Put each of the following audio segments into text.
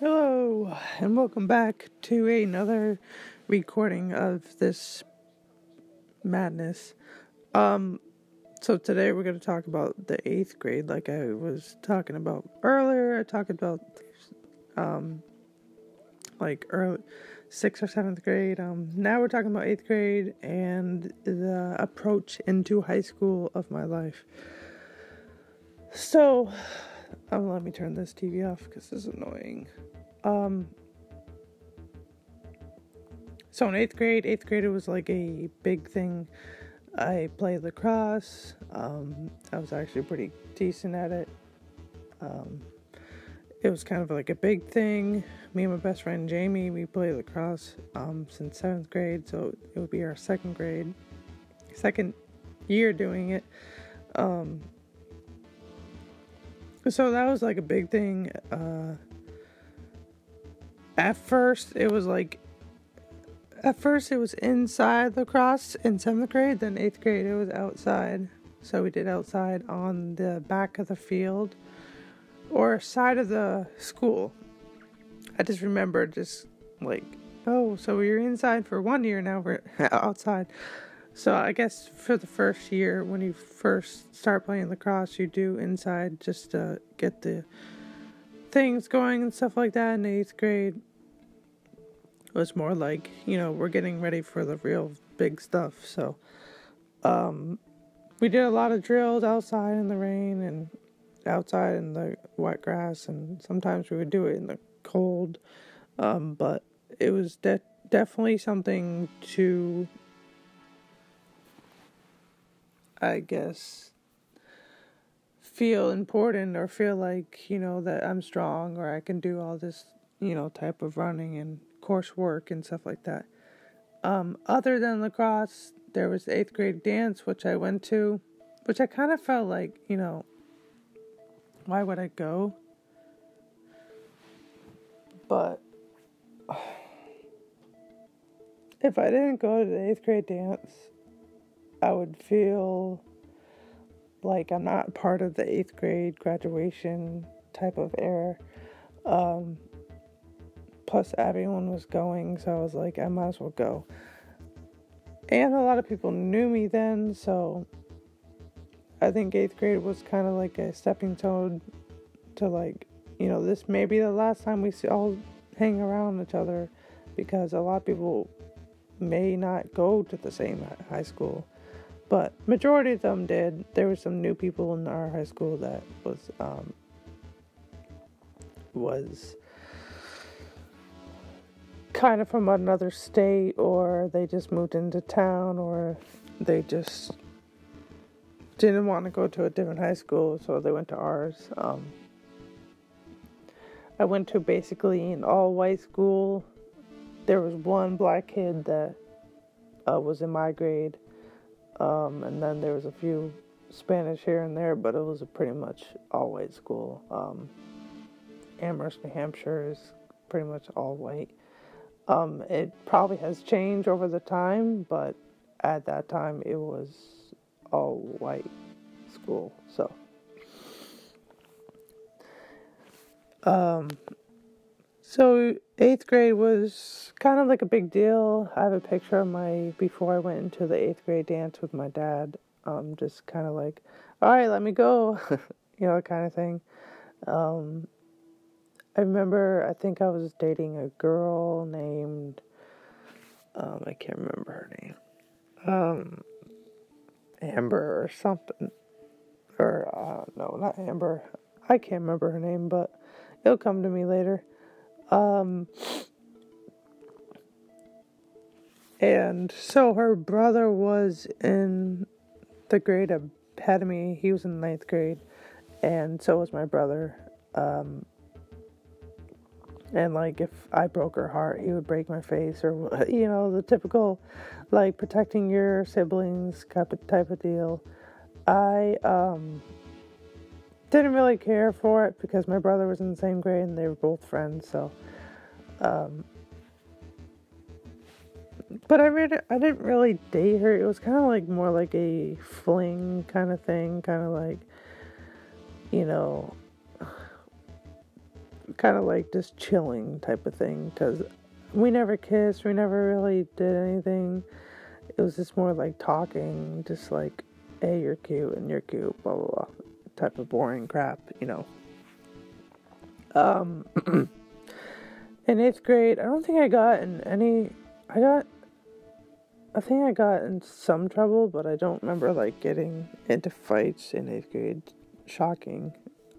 Hello, and welcome back to another recording of this madness. Um, so today we're going to talk about the eighth grade, like I was talking about earlier. I talked about, um, like early sixth or seventh grade. Um, now we're talking about eighth grade and the approach into high school of my life. So, um, let me turn this TV off because this is annoying. Um, so in eighth grade, eighth grade it was like a big thing. I played lacrosse. Um, I was actually pretty decent at it. Um, it was kind of like a big thing. Me and my best friend Jamie, we played lacrosse um, since seventh grade, so it would be our second grade, second year doing it. Um, so that was like a big thing. Uh, at first, it was like, at first it was inside lacrosse in seventh grade. Then eighth grade, it was outside. So we did outside on the back of the field or side of the school. I just remember just like, oh, so we were inside for one year, now we're outside. So I guess for the first year, when you first start playing lacrosse, you do inside just to get the things going and stuff like that. In eighth grade, it was more like you know we're getting ready for the real big stuff. So um, we did a lot of drills outside in the rain and outside in the wet grass, and sometimes we would do it in the cold. Um, but it was de- definitely something to I guess, feel important or feel like, you know, that I'm strong or I can do all this, you know, type of running and coursework and stuff like that. Um, other than lacrosse, there was eighth grade dance, which I went to, which I kind of felt like, you know, why would I go? But if I didn't go to the eighth grade dance, I would feel like I'm not part of the eighth grade graduation type of era. Um, plus, everyone was going, so I was like, I might as well go. And a lot of people knew me then, so I think eighth grade was kind of like a stepping stone to like, you know, this may be the last time we all hang around each other because a lot of people may not go to the same high school but majority of them did. There were some new people in our high school that was um, was kind of from another state, or they just moved into town, or they just didn't want to go to a different high school, so they went to ours. Um, I went to basically an all white school. There was one black kid that uh, was in my grade um, and then there was a few Spanish here and there, but it was a pretty much all white school. Um, Amherst, New Hampshire is pretty much all white. Um, it probably has changed over the time, but at that time it was all white school. So, um, so eighth grade was kind of like a big deal. I have a picture of my before I went into the eighth grade dance with my dad. Um, just kind of like, all right, let me go, you know, kind of thing. Um, I remember, I think I was dating a girl named, um, I can't remember her name, um, Amber or something, or uh, no, not Amber. I can't remember her name, but it'll come to me later. Um, and so her brother was in the grade ahead of me. He was in ninth grade, and so was my brother. Um, and like if I broke her heart, he would break my face, or you know the typical, like protecting your siblings type of type of deal. I um didn't really care for it because my brother was in the same grade and they were both friends. So, um, but I read it, I didn't really date her. It was kind of like more like a fling kind of thing, kind of like, you know, kind of like just chilling type of thing because we never kissed, we never really did anything. It was just more like talking, just like, hey, you're cute and you're cute, blah blah blah, type of boring crap, you know. Um, in eighth grade, I don't think I got in any. I got. I think I got in some trouble, but I don't remember like getting into fights in eighth grade. Shocking.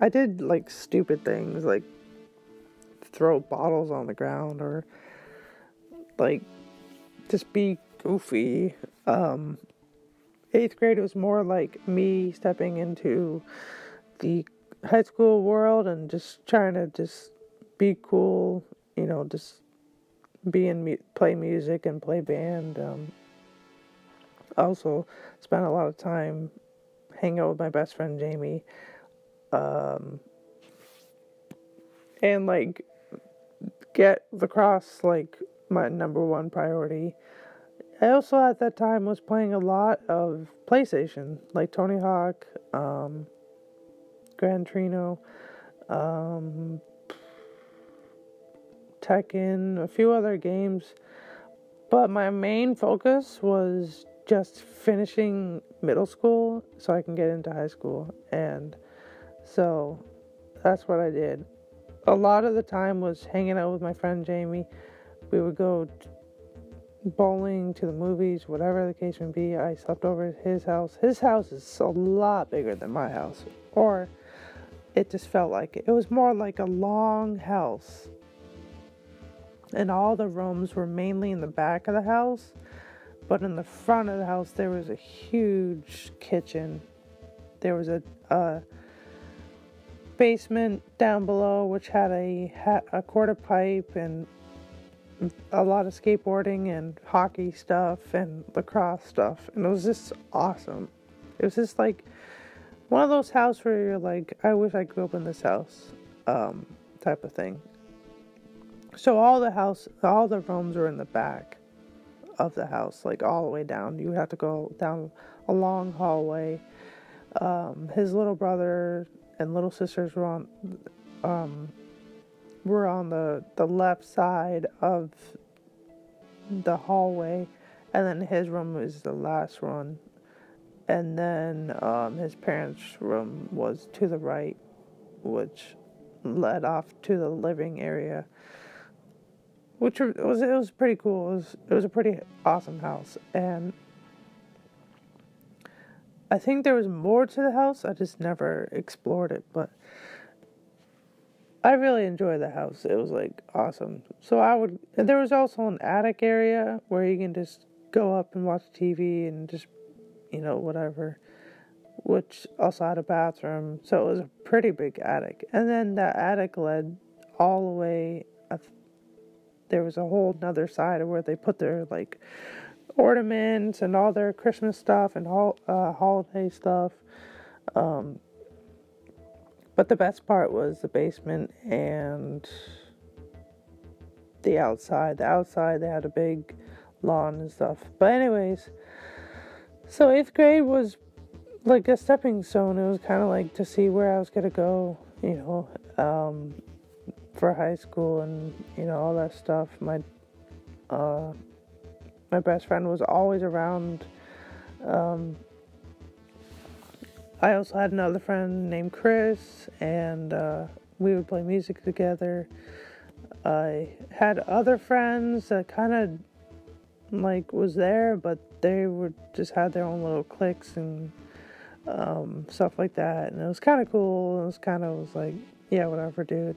I did like stupid things like throw bottles on the ground or like just be goofy. Um, eighth grade was more like me stepping into the high school world and just trying to just be cool, you know, just be in play music and play band. Um, also spent a lot of time hanging out with my best friend Jamie. Um, and like get lacrosse like my number one priority. I also at that time was playing a lot of PlayStation, like Tony Hawk, um, Gran Trino, um, Tekken, a few other games. But my main focus was just finishing middle school so I can get into high school. And so that's what I did. A lot of the time was hanging out with my friend Jamie. We would go bowling to the movies, whatever the case may be. I slept over at his house. His house is a lot bigger than my house. Or it just felt like it. It was more like a long house. And all the rooms were mainly in the back of the house. But in the front of the house, there was a huge kitchen. There was a, a basement down below, which had a, a quarter pipe and a lot of skateboarding and hockey stuff and lacrosse stuff. And it was just awesome. It was just like one of those houses where you're like, I wish I grew up in this house, um, type of thing. So all the house, all the rooms were in the back of the house, like all the way down. You have to go down a long hallway. Um, his little brother and little sisters were on, um, were on the the left side of the hallway, and then his room was the last one and then um, his parents' room was to the right, which led off to the living area, which was it was pretty cool. It was it was a pretty awesome house, and I think there was more to the house. I just never explored it, but. I really enjoyed the house. It was like awesome. So I would. There was also an attic area where you can just go up and watch TV and just you know, whatever, which also had a bathroom. So it was a pretty big attic. And then that attic led all the way, there was a whole nother side of where they put their like ornaments and all their Christmas stuff and all uh, holiday stuff. Um, but the best part was the basement and the outside. The outside, they had a big lawn and stuff. But, anyways, so eighth grade was like a stepping stone. It was kind of like to see where I was gonna go, you know, um, for high school and you know all that stuff. My uh, my best friend was always around. Um, I also had another friend named Chris, and uh, we would play music together. I had other friends that kind of like was there, but they were just had their own little cliques and um, stuff like that, and it was kind of cool. It was kind of was like, yeah, whatever, dude.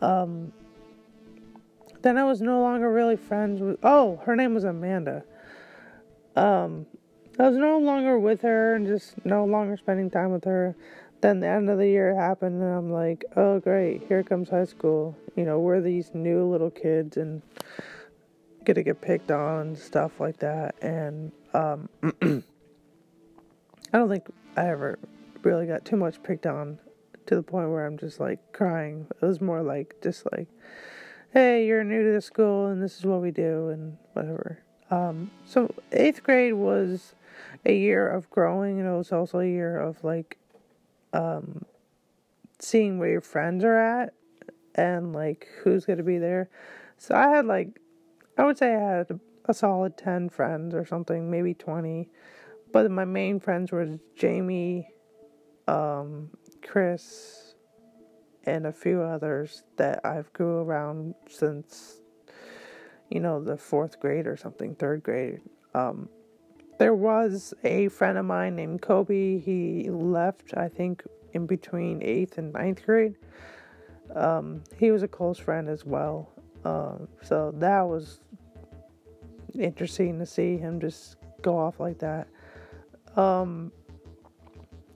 Um, then I was no longer really friends with. Oh, her name was Amanda. Um, I was no longer with her and just no longer spending time with her. Then the end of the year happened, and I'm like, oh great, here comes high school. You know, we're these new little kids, and gonna get picked on and stuff like that. And um, I don't think I ever really got too much picked on to the point where I'm just like crying. It was more like just like, hey, you're new to the school and this is what we do and whatever. Um, so eighth grade was a year of growing and it was also a year of like um, seeing where your friends are at and like who's gonna be there. So I had like, I would say I had a solid 10 friends or something, maybe 20. But my main friends were Jamie, um, Chris, and a few others that I've grew around since, you know, the fourth grade or something, third grade. Um, there was a friend of mine named Kobe. He left, I think, in between eighth and ninth grade. Um, he was a close friend as well. Um, so that was interesting to see him just go off like that. Um,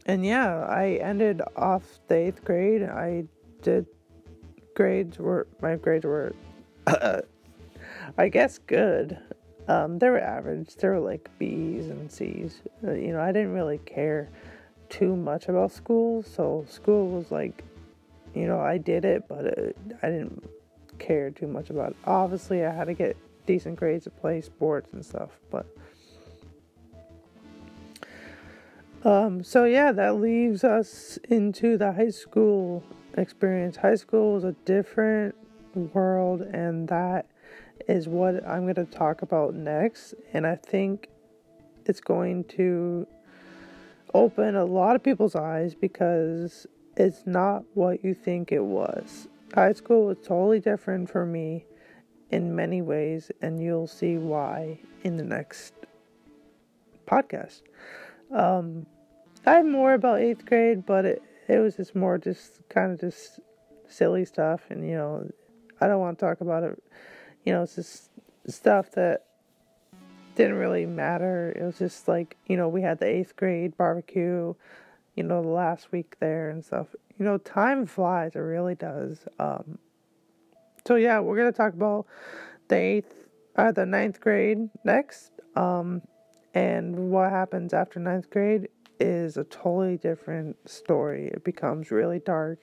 and yeah, I ended off the eighth grade. I did grades were my grades were, I guess, good. Um, they were average. They were like B's and C's. Uh, you know, I didn't really care too much about school, so school was like, you know, I did it, but it, I didn't care too much about it. Obviously, I had to get decent grades to play sports and stuff, but. Um, so yeah, that leaves us into the high school experience. High school is a different world, and that is what I'm going to talk about next. And I think it's going to open a lot of people's eyes because it's not what you think it was. High school was totally different for me in many ways, and you'll see why in the next podcast. Um, I have more about eighth grade, but it, it was just more just kind of just silly stuff, and you know, I don't want to talk about it. You know, it's just stuff that didn't really matter. It was just like, you know, we had the eighth grade barbecue, you know, the last week there and stuff. You know, time flies, it really does. Um, so yeah, we're gonna talk about the eighth, uh, the ninth grade next. Um, and what happens after ninth grade is a totally different story. It becomes really dark.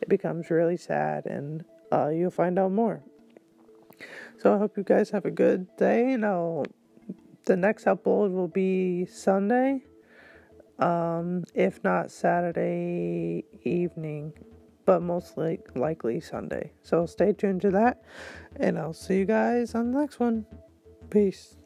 It becomes really sad, and uh, you'll find out more. So I hope you guys have a good day, and I'll. The next upload will be Sunday, um, if not Saturday evening but most like, likely Sunday. So stay tuned to that, and I'll see you guys on the next one. Peace.